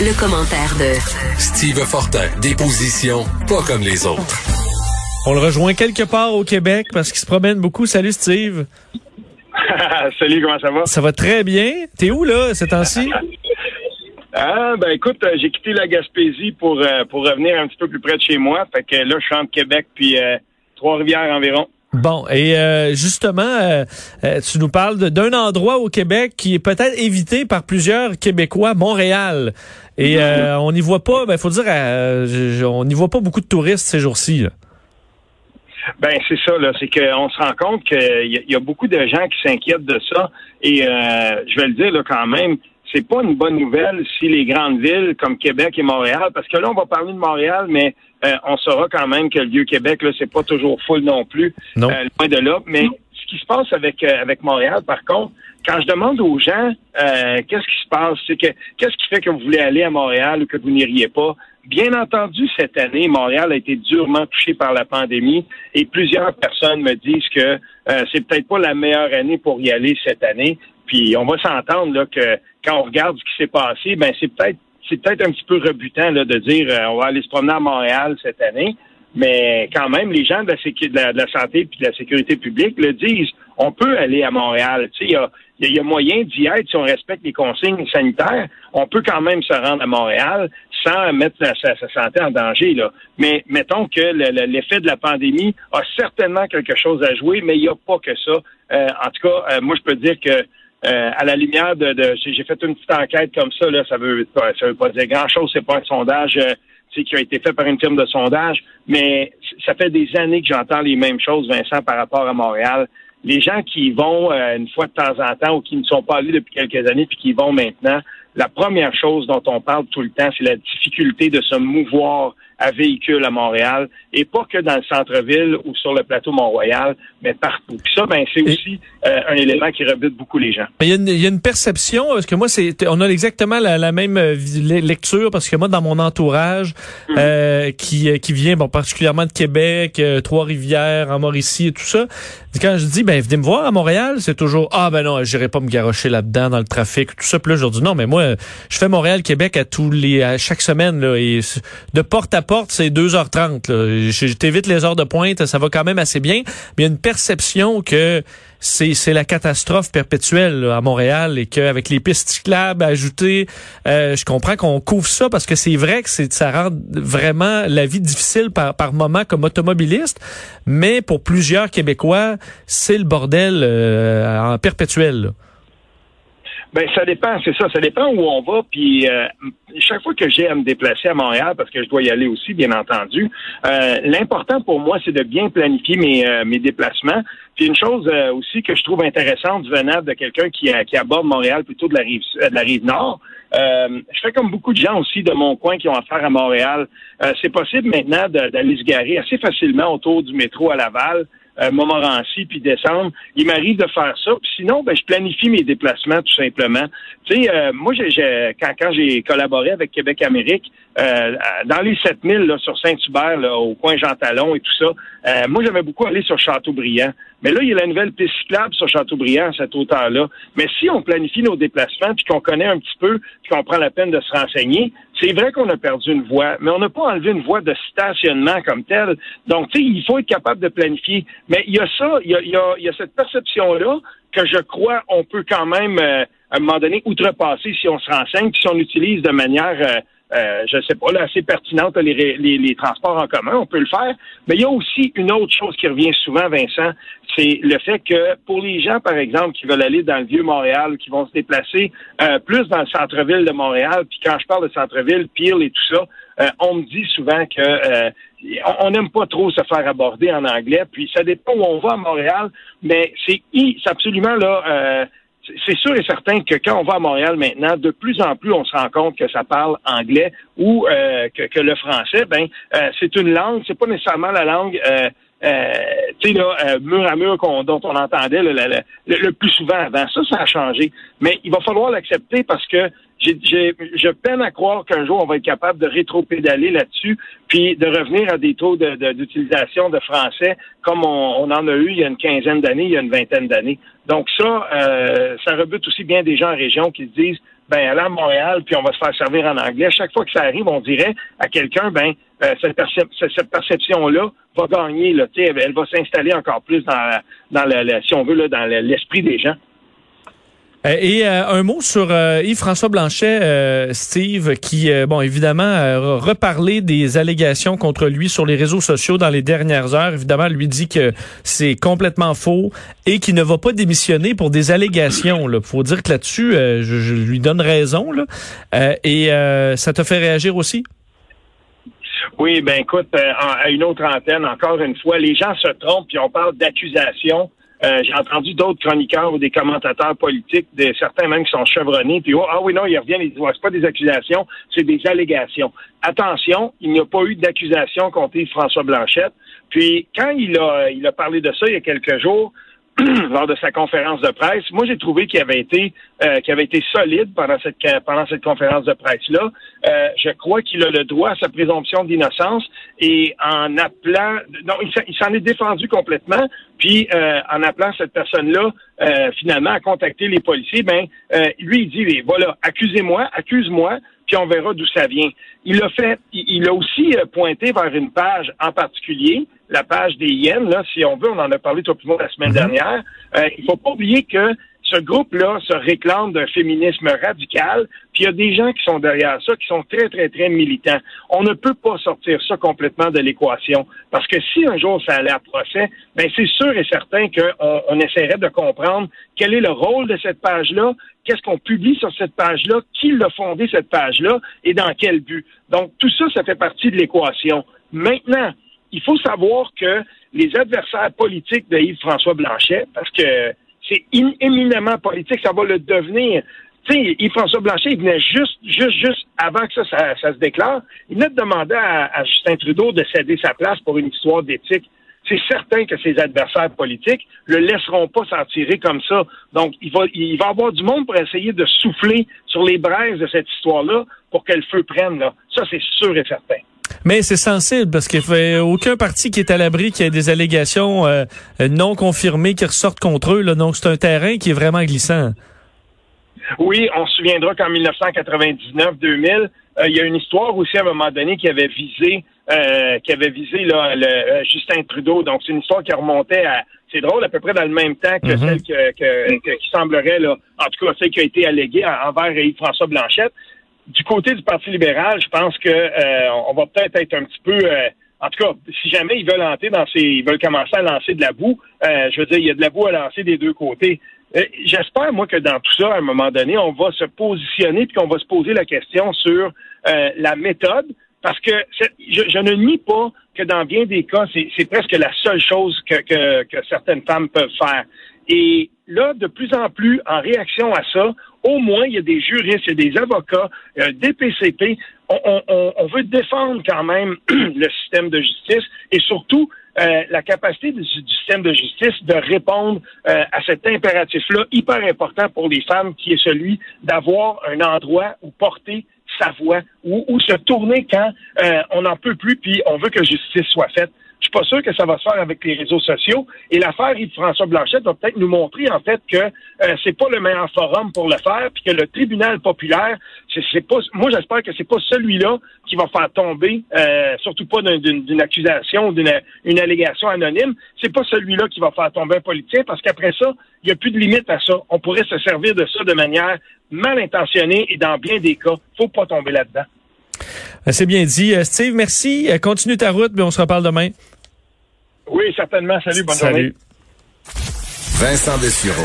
Le, commentaire de Steve Fortin, des positions pas comme les autres. On le rejoint quelque part au Québec parce qu'il se promène beaucoup. Salut Steve. Salut, comment ça va? Ça va très bien. T'es où là, ces temps-ci? Ah, ben écoute, euh, j'ai quitté la Gaspésie pour, euh, pour revenir un petit peu plus près de chez moi. Fait que là, je suis entre Québec puis euh, Trois-Rivières environ. Bon, et justement, tu nous parles d'un endroit au Québec qui est peut-être évité par plusieurs Québécois, Montréal. Et mm-hmm. on n'y voit pas, ben faut dire, on n'y voit pas beaucoup de touristes ces jours-ci. Ben c'est ça là, c'est qu'on se rend compte qu'il y, a beaucoup de gens qui s'inquiètent de ça. Et je vais le dire là quand même, c'est pas une bonne nouvelle si les grandes villes comme Québec et Montréal, parce que là, on va parler de Montréal, mais euh, on saura quand même que le Vieux-Québec, là, c'est pas toujours full non plus. Non. Euh, loin de là. Mais ce qui se passe avec, euh, avec Montréal, par contre, quand je demande aux gens qu'est-ce qui se passe, c'est que qu'est-ce qui fait que vous voulez aller à Montréal ou que vous n'iriez pas, Bien entendu, cette année, Montréal a été durement touché par la pandémie et plusieurs personnes me disent que c'est peut-être pas la meilleure année pour y aller cette année. Puis on va s'entendre là que quand on regarde ce qui s'est passé, ben c'est peut-être c'est peut-être un petit peu rebutant là, de dire euh, on va aller se promener à Montréal cette année, mais quand même les gens de la, santé et de la sécurité publique le disent. On peut aller à Montréal. Il y a, y a, moyen d'y être si on respecte les consignes sanitaires. On peut quand même se rendre à Montréal sans mettre sa, santé en danger. Là. Mais mettons que l'effet de la pandémie a certainement quelque chose à jouer, mais il n'y a pas que ça. Euh, en tout cas, euh, moi je peux dire que euh, à la lumière de, j'ai fait une petite enquête comme ça, là, ça veut ça veut pas dire grand chose, c'est pas un sondage euh, qui a été fait par une firme de sondage, mais ça fait des années que j'entends les mêmes choses, Vincent, par rapport à Montréal. Les gens qui vont euh, une fois de temps en temps ou qui ne sont pas allés depuis quelques années puis qui vont maintenant, la première chose dont on parle tout le temps, c'est la difficulté de se mouvoir à véhicule à Montréal, et pas que dans le centre-ville ou sur le plateau Mont-Royal, mais partout. Puis ça, ben, c'est aussi euh, un élément qui rebute beaucoup les gens. Il y, a une, il y a une perception, parce que moi, c'est, on a exactement la, même euh, lecture, parce que moi, dans mon entourage, hum. euh, qui, qui vient, bon, particulièrement de Québec, Trois-Rivières, en Mauricie et tout ça, quand je dis, ben, venez me voir à Montréal, c'est toujours, ah, ben non, j'irai pas me garocher là-dedans, dans le trafic, tout ça. Puis là, je dis, non, mais moi, je fais Montréal-Québec à tous les, à chaque semaine, là, et de porte à porte, c'est 2h30. Je t'évite les heures de pointe, ça va quand même assez bien. Mais il y a une perception que c'est la catastrophe perpétuelle à Montréal et qu'avec les pistes cyclables ajoutées, euh, je comprends qu'on couvre ça parce que c'est vrai que ça rend vraiment la vie difficile par, par moment comme automobiliste, mais pour plusieurs Québécois, c'est le bordel euh, en perpétuel. Ben ça dépend, c'est ça, ça dépend où on va. Puis euh, chaque fois que j'ai à me déplacer à Montréal, parce que je dois y aller aussi, bien entendu, euh, l'important pour moi, c'est de bien planifier mes, euh, mes déplacements. Puis une chose aussi que je trouve intéressante venant de quelqu'un qui, qui aborde Montréal plutôt de la rive de la rive nord. je fais comme beaucoup de gens aussi de mon coin qui ont affaire à Montréal. c'est possible maintenant d'aller se garer assez facilement autour du métro à Laval euh, Montmorency puis descendre. Il m'arrive de faire ça. Sinon, ben, je planifie mes déplacements tout simplement. Tu sais, euh, moi, j'ai, quand, quand j'ai collaboré avec Québec Amérique, euh, dans les 7000 là, sur Saint-Hubert, au coin Jean-Talon et tout ça, euh, moi, j'avais beaucoup allé sur Châteaubriand. Mais là, il y a la nouvelle piste cyclable sur Châteaubriand à cette hauteur-là. Mais si on planifie nos déplacements, puis qu'on connaît un petit peu, puis qu'on prend la peine de se renseigner, c'est vrai qu'on a perdu une voie, mais on n'a pas enlevé une voie de stationnement comme telle. Donc, tu sais, il faut être capable de planifier. Mais il y a ça, il y a, il y a, cette perception-là que je crois on peut quand même, euh, à un moment donné, outrepasser si on se renseigne, puis si on utilise de manière... Euh, euh, je sais pas, là, assez pertinente les, les, transports en commun, on peut le faire. Mais il y a aussi une autre chose qui revient souvent, Vincent, c'est le fait que pour les gens, par exemple, qui veulent aller dans le vieux Montréal, qui vont se déplacer euh, plus dans le centre-ville de Montréal, puis quand je parle de centre-ville, pire et tout ça, euh, on me dit souvent que on n'aime pas trop se faire aborder en anglais, puis ça dépend où on va à Montréal, mais c'est absolument là c'est sûr et certain que quand on va à Montréal maintenant, de plus en plus, on se rend compte que ça parle anglais ou euh, que, le français, ben, euh, c'est une langue, c'est pas nécessairement la langue. Euh, euh tu sais, mur à mur dont on entendait le, plus souvent avant. Ça, ça a changé. Mais il va falloir l'accepter parce que j'ai, je peine à croire qu'un jour, on va être capable de rétro-pédaler là-dessus, puis de revenir à des taux de, d'utilisation de français comme on, on, en a eu il y a une quinzaine d'années, il y a une vingtaine d'années. Donc ça, euh, ça rebute aussi bien des gens en région qui se disent, ben allez à Montréal, puis on va se faire servir en anglais. Chaque fois que ça arrive, on dirait à quelqu'un, ben euh, cette, cette perception-là va gagner, là, elle, elle va s'installer encore plus dans, dans le, si on veut, là, dans l'esprit des gens. Euh, et euh, un mot sur euh, Yves-François Blanchet, Steve, qui, bon, évidemment, a reparlé des allégations contre lui sur les réseaux sociaux dans les dernières heures. Évidemment, lui dit que c'est complètement faux et qu'il ne va pas démissionner pour des allégations. Il faut dire que là-dessus, je, je, lui donne raison. Là. et ça te fait réagir aussi? Oui, ben écoute, à une autre antenne, encore une fois, les gens se trompent puis on parle d'accusations euh, j'ai entendu d'autres chroniqueurs ou des commentateurs politiques, des, certains même qui sont chevronnés, puis oh, ah oui, non, ils reviennent, ils disent, c'est pas des accusations, c'est des allégations. Attention, il n'y a pas eu d'accusation contre François Blanchette. Puis quand il a, il a parlé de ça il y a quelques jours, lors de sa conférence de presse. Moi, j'ai trouvé qu'il avait été euh, qu'il avait été solide pendant cette pendant cette conférence de presse là. Euh, je crois qu'il a le droit à sa présomption d'innocence et en appelant non, il s'en est défendu complètement. Puis euh, en appelant cette personne-là finalement à contacter les policiers, ben lui il dit voilà accusez-moi, accuse-moi puis on verra d'où ça vient. Il a fait, il a aussi pointé vers une page en particulier la page des Yens, là, si on veut, on en a parlé tout monde la semaine mhm. dernière. Euh, il faut pas oublier que ce groupe-là se réclame d'un féminisme radical, puis il y a des gens qui sont derrière ça, qui sont très, très, très militants. On ne peut pas sortir ça complètement de l'équation, parce que si un jour ça allait à procès, ben c'est sûr et certain qu'on on essaierait de comprendre quel est le rôle de cette page-là, qu'est-ce qu'on publie sur cette page-là, qui l'a fondé cette page-là, et dans quel but. Donc, tout ça, ça fait partie de l'équation. Maintenant, il faut savoir que les adversaires politiques de Yves-François Blanchet, parce que c'est éminemment politique, ça va le devenir. Tu sais, Yves-François Blanchet, il venait juste, juste, juste avant que ça, ça, se déclare, il venait de demander à, Justin Trudeau de céder sa place pour une histoire d'éthique. C'est certain que ses adversaires politiques le laisseront pas s'en tirer comme ça. Donc, il va, il va avoir du monde pour essayer de souffler sur les braises de cette histoire-là pour que le feu prenne. Là. Ça, c'est sûr et certain. Mais c'est sensible parce qu'il n'y a aucun parti qui est à l'abri qui a des allégations euh, non confirmées qui ressortent contre eux. Là. Donc c'est un terrain qui est vraiment glissant. Oui, on se souviendra qu'en 1999-2000, euh, il y a une histoire aussi à un moment donné qui avait visé euh, qui avait visé là, le, Justin Trudeau. Donc c'est une histoire qui remontait à c'est drôle, à peu près dans le même temps que mm-hmm. celle qui semblerait, là, en tout cas, celle qui a été alléguée envers Yves-François Blanchette du côté du Parti libéral, je pense que euh, on va peut-être être un petit peu euh, en tout cas, si jamais ils veulent lancer dans ces, ils veulent commencer à lancer de la boue, euh, je veux dire, il y a de la boue à lancer des deux côtés. J'espère, moi, que dans tout ça, à un moment donné, on va se positionner puis qu'on va se poser la question sur la méthode, parce que je, ne nie pas que dans bien des cas, c'est presque la seule chose que, que, que certaines femmes peuvent faire. Et là, de plus en plus, en réaction à ça, au moins, il y a des juristes, il y a des avocats, des PCP. On, on, on, veut défendre quand même le système de justice et surtout euh, la capacité du, système de justice de répondre euh, à cet impératif-là hyper important pour les femmes, qui est celui d'avoir un endroit où porter sa voix, ou, ou se tourner quand euh, on n'en peut plus, puis on veut que justice soit faite. Je suis pas sûr que ça va se faire avec les réseaux sociaux. Et l'affaire Yves-François Blanchet va peut-être nous montrer en fait que euh, c'est pas le meilleur forum pour le faire, puis que le tribunal populaire, c'est pas. Moi, j'espère que c'est pas celui-là qui va faire tomber, euh, surtout pas d'une accusation, d'une une allégation anonyme. C'est pas celui-là qui va faire tomber un politicien, parce qu'après ça, il n'y a plus de limite à ça. On pourrait se servir de ça de manière mal intentionnée et dans bien des cas, faut pas tomber là-dedans. C'est bien dit. Euh, Steve, merci. Continue ta route, mais on se reparle demain. Oui, certainement. Salut, bonne Salut. journée. Vincent Dessureau.